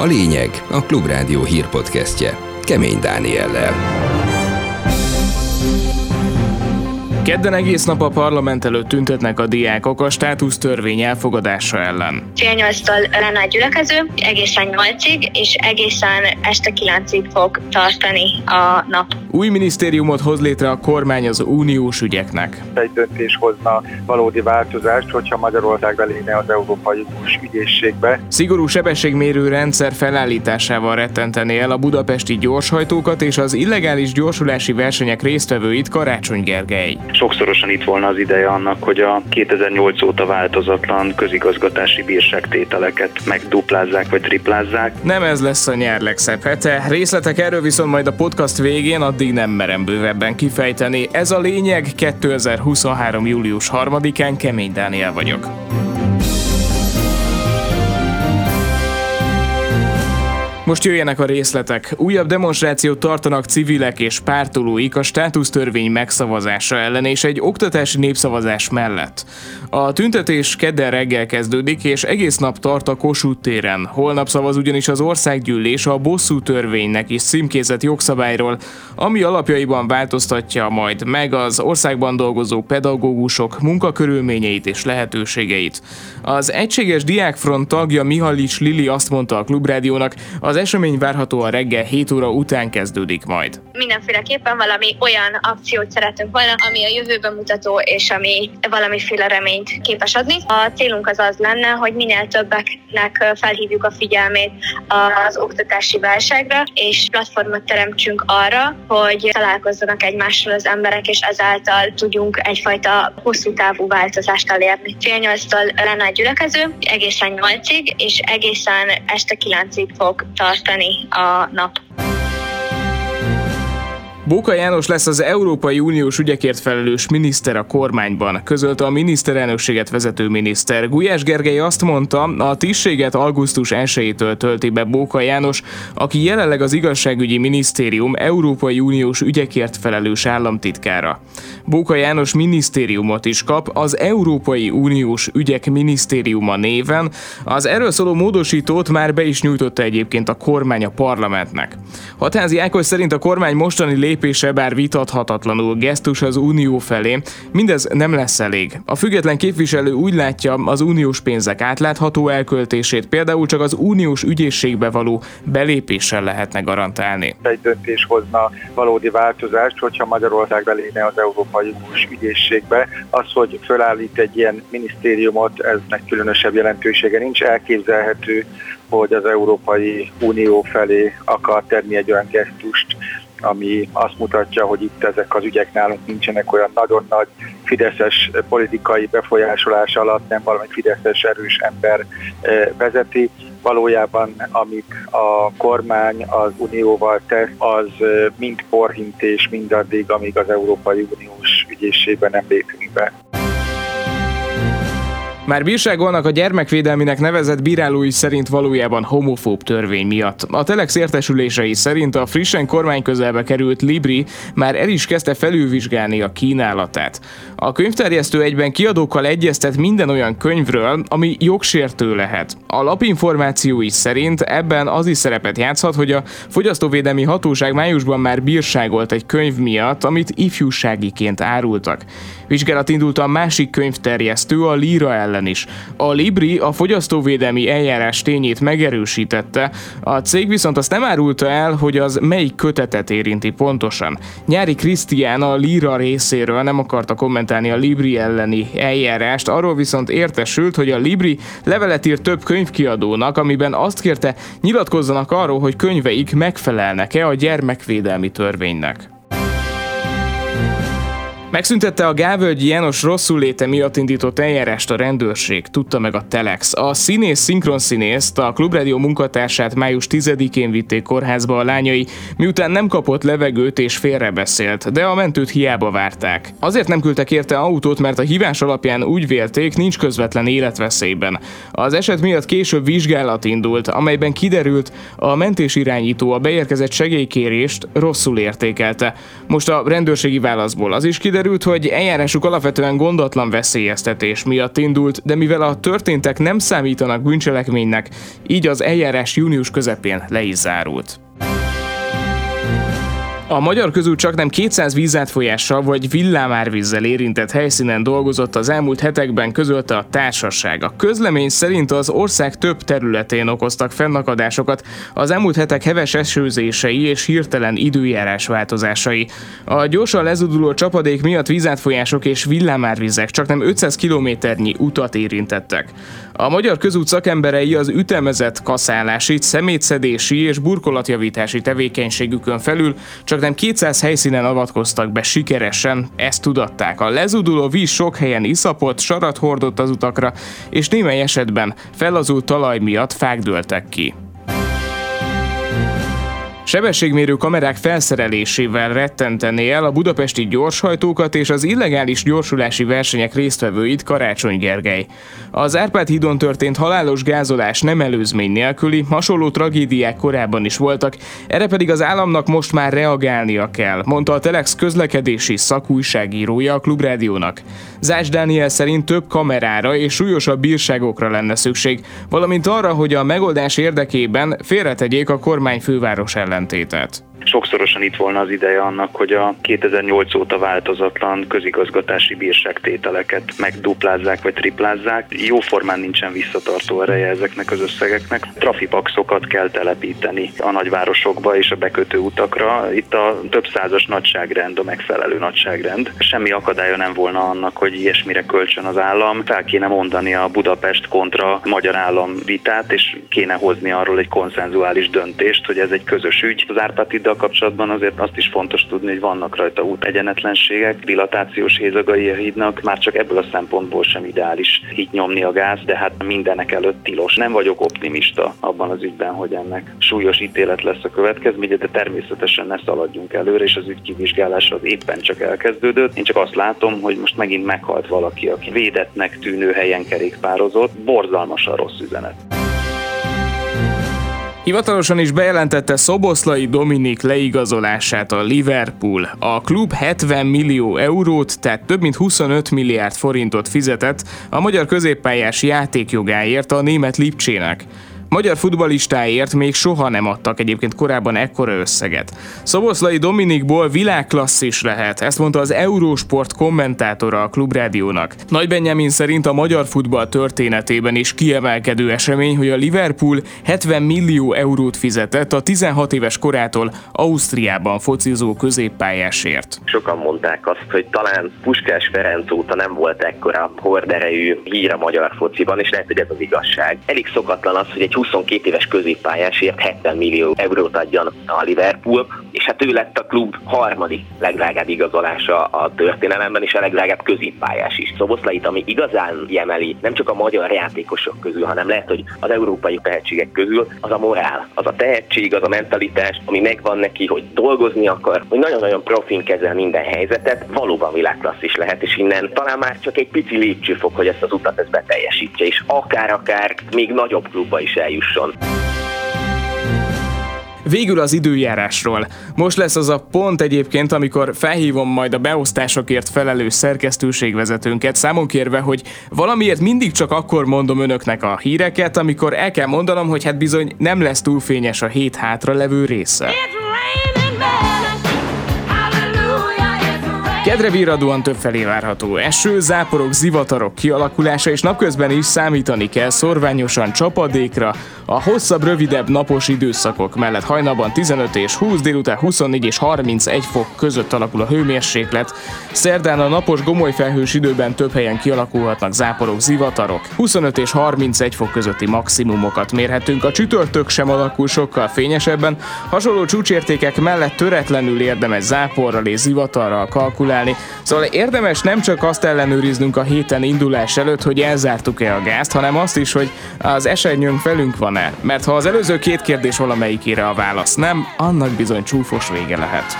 A lényeg a Klubrádió hírpodcastje Kemény Dániellel. Kedden egész nap a parlament előtt tüntetnek a diákok a státusz törvény elfogadása ellen. Fél nyolctól lenne a gyülekező, egészen nyolcig, és egészen este kilencig fog tartani a nap. Új minisztériumot hoz létre a kormány az uniós ügyeknek. Egy döntés hozna valódi változást, hogyha Magyarország belépne az Európai Uniós ügyészségbe. Szigorú sebességmérő rendszer felállításával rettenteni el a budapesti gyorshajtókat és az illegális gyorsulási versenyek résztvevőit Karácsony Gergely sokszorosan itt volna az ideje annak, hogy a 2008 óta változatlan közigazgatási bírságtételeket megduplázzák vagy triplázzák. Nem ez lesz a nyár legszebb hete. Részletek erről viszont majd a podcast végén, addig nem merem bővebben kifejteni. Ez a lényeg 2023. július 3-án Kemény Dániel vagyok. Most jöjjenek a részletek. Újabb demonstrációt tartanak civilek és pártolóik a státusztörvény megszavazása ellen és egy oktatási népszavazás mellett. A tüntetés kedden reggel kezdődik, és egész nap tart a Kossuth téren. Holnap szavaz ugyanis az országgyűlés a bosszú törvénynek is címkézett jogszabályról, ami alapjaiban változtatja majd meg az országban dolgozó pedagógusok munkakörülményeit és lehetőségeit. Az Egységes Diákfront tagja Mihalics Lili azt mondta a Klubrádiónak, az esemény várhatóan reggel 7 óra után kezdődik majd. Mindenféleképpen valami olyan akciót szeretünk volna, ami a jövőben mutató és ami valamiféle reményt képes adni. A célunk az az lenne, hogy minél többeknek felhívjuk a figyelmét az oktatási válságra, és platformot teremtsünk arra, hogy találkozzanak egymással az emberek, és ezáltal tudjunk egyfajta hosszú távú változást elérni. Fél nyolctól lenne a gyülekező, egészen nyolcig, és egészen este kilencig fog tartani a nap. Bóka János lesz az Európai Uniós ügyekért felelős miniszter a kormányban, közölte a miniszterelnökséget vezető miniszter. Gulyás Gergely azt mondta, a tisztséget augusztus 1-től tölti be Bóka János, aki jelenleg az igazságügyi minisztérium Európai Uniós ügyekért felelős államtitkára. Bóka János minisztériumot is kap az Európai Uniós ügyek minisztériuma néven. Az erről szóló módosítót már be is nyújtotta egyébként a kormány a parlamentnek. Hatázi Ákos szerint a kormány mostani lép lépése bár vitathatatlanul gesztus az unió felé, mindez nem lesz elég. A független képviselő úgy látja, az uniós pénzek átlátható elköltését például csak az uniós ügyészségbe való belépéssel lehetne garantálni. Egy döntés hozna valódi változást, hogyha Magyarország belépne az Európai Uniós ügyészségbe. Az, hogy fölállít egy ilyen minisztériumot, eznek különösebb jelentősége nincs. Elképzelhető, hogy az Európai Unió felé akar tenni egy olyan gesztust, ami azt mutatja, hogy itt ezek az ügyek nálunk nincsenek olyan nagyon nagy fideszes politikai befolyásolás alatt, nem valami fideszes erős ember eh, vezeti. Valójában, amit a kormány az unióval tesz, az eh, mind porhintés mindaddig, amíg az Európai Uniós ügyészségben nem lépünk be. Már bírságolnak a gyermekvédelminek nevezett bírálói szerint valójában homofób törvény miatt. A Telex értesülései szerint a frissen kormány közelbe került Libri már el is kezdte felülvizsgálni a kínálatát. A könyvterjesztő egyben kiadókkal egyeztet minden olyan könyvről, ami jogsértő lehet. A lapinformációi szerint ebben az is szerepet játszhat, hogy a Fogyasztóvédelmi Hatóság májusban már bírságolt egy könyv miatt, amit ifjúságiként árultak. Vizsgálat indult a másik könyvterjesztő, a Lira ellen is. A Libri a fogyasztóvédelmi eljárás tényét megerősítette, a cég viszont azt nem árulta el, hogy az melyik kötetet érinti pontosan. Nyári Krisztián a Lira részéről nem akarta kommentálni a Libri elleni eljárást, arról viszont értesült, hogy a Libri levelet írt több könyvkiadónak, amiben azt kérte, nyilatkozzanak arról, hogy könyveik megfelelnek-e a gyermekvédelmi törvénynek. Megszüntette a Gávölgyi János rosszul léte miatt indított eljárást a rendőrség, tudta meg a Telex. A színész szinkronszínészt, a Klubrádió munkatársát május 10-én vitték kórházba a lányai, miután nem kapott levegőt és félrebeszélt, de a mentőt hiába várták. Azért nem küldtek érte autót, mert a hívás alapján úgy vélték, nincs közvetlen életveszélyben. Az eset miatt később vizsgálat indult, amelyben kiderült, a mentésirányító a beérkezett segélykérést rosszul értékelte. Most a rendőrségi válaszból az is kiderült, Kiderült, hogy eljárásuk alapvetően gondatlan veszélyeztetés miatt indult, de mivel a történtek nem számítanak bűncselekménynek, így az eljárás június közepén le is zárult. A magyar közül csak nem 200 vízátfolyással vagy villámárvízzel érintett helyszínen dolgozott az elmúlt hetekben közölte a társaság. A közlemény szerint az ország több területén okoztak fennakadásokat az elmúlt hetek heves esőzései és hirtelen időjárás változásai. A gyorsan lezuduló csapadék miatt vízátfolyások és villámárvizek csak nem 500 kilométernyi utat érintettek. A magyar közút szakemberei az ütemezett kaszálási, szemétszedési és burkolatjavítási tevékenységükön felül csak nem 200 helyszínen avatkoztak be sikeresen, ezt tudatták. A lezuduló víz sok helyen iszapott, sarat hordott az utakra, és némely esetben felazult talaj miatt fák dőltek ki. Sebességmérő kamerák felszerelésével rettentené el a budapesti gyorshajtókat és az illegális gyorsulási versenyek résztvevőit Karácsony Gergely. Az Árpád hídon történt halálos gázolás nem előzmény nélküli, hasonló tragédiák korábban is voltak, erre pedig az államnak most már reagálnia kell, mondta a Telex közlekedési szakújságírója a Klubrádiónak. Zás Dániel szerint több kamerára és súlyosabb bírságokra lenne szükség, valamint arra, hogy a megoldás érdekében félretegyék a kormány főváros ellen ellentétet. Sokszorosan itt volna az ideje annak, hogy a 2008 óta változatlan közigazgatási bírságtételeket megduplázzák vagy triplázzák. Jóformán nincsen visszatartó ereje ezeknek az összegeknek. Trafipaxokat kell telepíteni a nagyvárosokba és a bekötő utakra. Itt a több százas nagyságrend a megfelelő nagyságrend. Semmi akadálya nem volna annak, hogy ilyesmire költsön az állam. Fel kéne mondani a Budapest kontra magyar állam vitát, és kéne hozni arról egy konszenzuális döntést, hogy ez egy közös ügy. Az Árpád kapcsolatban azért azt is fontos tudni, hogy vannak rajta út egyenetlenségek, dilatációs hézagai a hídnak, már csak ebből a szempontból sem ideális hit nyomni a gáz, de hát mindenek előtt tilos. Nem vagyok optimista abban az ügyben, hogy ennek súlyos ítélet lesz a következménye, de természetesen ne szaladjunk előre, és az ügy kivizsgálása az éppen csak elkezdődött. Én csak azt látom, hogy most megint meghalt valaki, aki védetnek tűnő helyen kerékpározott. Borzalmasan rossz üzenet. Hivatalosan is bejelentette Szoboszlai Dominik leigazolását a Liverpool. A klub 70 millió eurót, tehát több mint 25 milliárd forintot fizetett a magyar középpályás játékjogáért a német Lipcsének. Magyar futbalistáért még soha nem adtak egyébként korábban ekkora összeget. Szoboszlai Dominikból világklasszis lehet, ezt mondta az Eurósport kommentátora a Klubrádiónak. Nagy Benjamin szerint a magyar futball történetében is kiemelkedő esemény, hogy a Liverpool 70 millió eurót fizetett a 16 éves korától Ausztriában focizó középpályásért. Sokan mondták azt, hogy talán Puskás Ferenc óta nem volt ekkora horderejű hír a magyar fociban, és lehet, hogy ez az igazság. Elég szokatlan az, hogy egy 22 éves középpályásért 70 millió eurót adjan a Liverpool, és hát ő lett a klub harmadik legdrágább igazolása a történelemben, és a legdrágább középpályás is. Szoboszlait, ami igazán jemeli nem csak a magyar játékosok közül, hanem lehet, hogy az európai tehetségek közül, az a morál, az a tehetség, az a mentalitás, ami megvan neki, hogy dolgozni akar, hogy nagyon-nagyon profin kezel minden helyzetet, valóban világklasszis lehet, és innen talán már csak egy pici lépcsőfok, hogy ezt az utat ezt beteljesítse, és akár-akár még nagyobb klubba is eljusson. Végül az időjárásról. Most lesz az a pont egyébként, amikor felhívom majd a beosztásokért felelő szerkesztőségvezetőnket, számon kérve, hogy valamiért mindig csak akkor mondom önöknek a híreket, amikor el kell mondanom, hogy hát bizony nem lesz túl fényes a hét hátra levő része. It's Kedre virradóan többfelé várható eső, záporok, zivatarok kialakulása és napközben is számítani kell szorványosan csapadékra, a hosszabb, rövidebb napos időszakok mellett hajnalban 15 és 20, délután 24 és 31 fok között alakul a hőmérséklet. Szerdán a napos gomoly felhős időben több helyen kialakulhatnak záporok, zivatarok. 25 és 31 fok közötti maximumokat mérhetünk. A csütörtök sem alakul sokkal fényesebben. Hasonló csúcsértékek mellett töretlenül érdemes záporral és zivatarral kalkulálni. Szóval érdemes nem csak azt ellenőriznünk a héten indulás előtt, hogy elzártuk-e a gázt, hanem azt is, hogy az esernyőnk felünk van van-e? Mert ha az előző két kérdés valamelyikére a válasz nem, annak bizony csúfos vége lehet.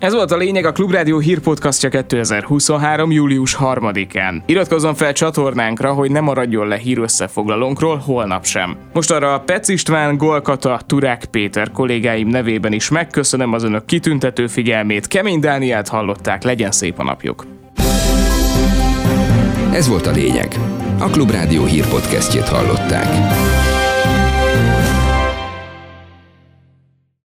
Ez volt a lényeg a Klubrádió hírpodcastja 2023. július 3-án. Iratkozzon fel csatornánkra, hogy ne maradjon le hír összefoglalónkról holnap sem. Most arra a Pec István, Golkata, Turák Péter kollégáim nevében is megköszönöm az önök kitüntető figyelmét. Kemény Dániát hallották, legyen szép a napjuk. Ez volt a lényeg. A Klubrádió hírpodcastjét hallották.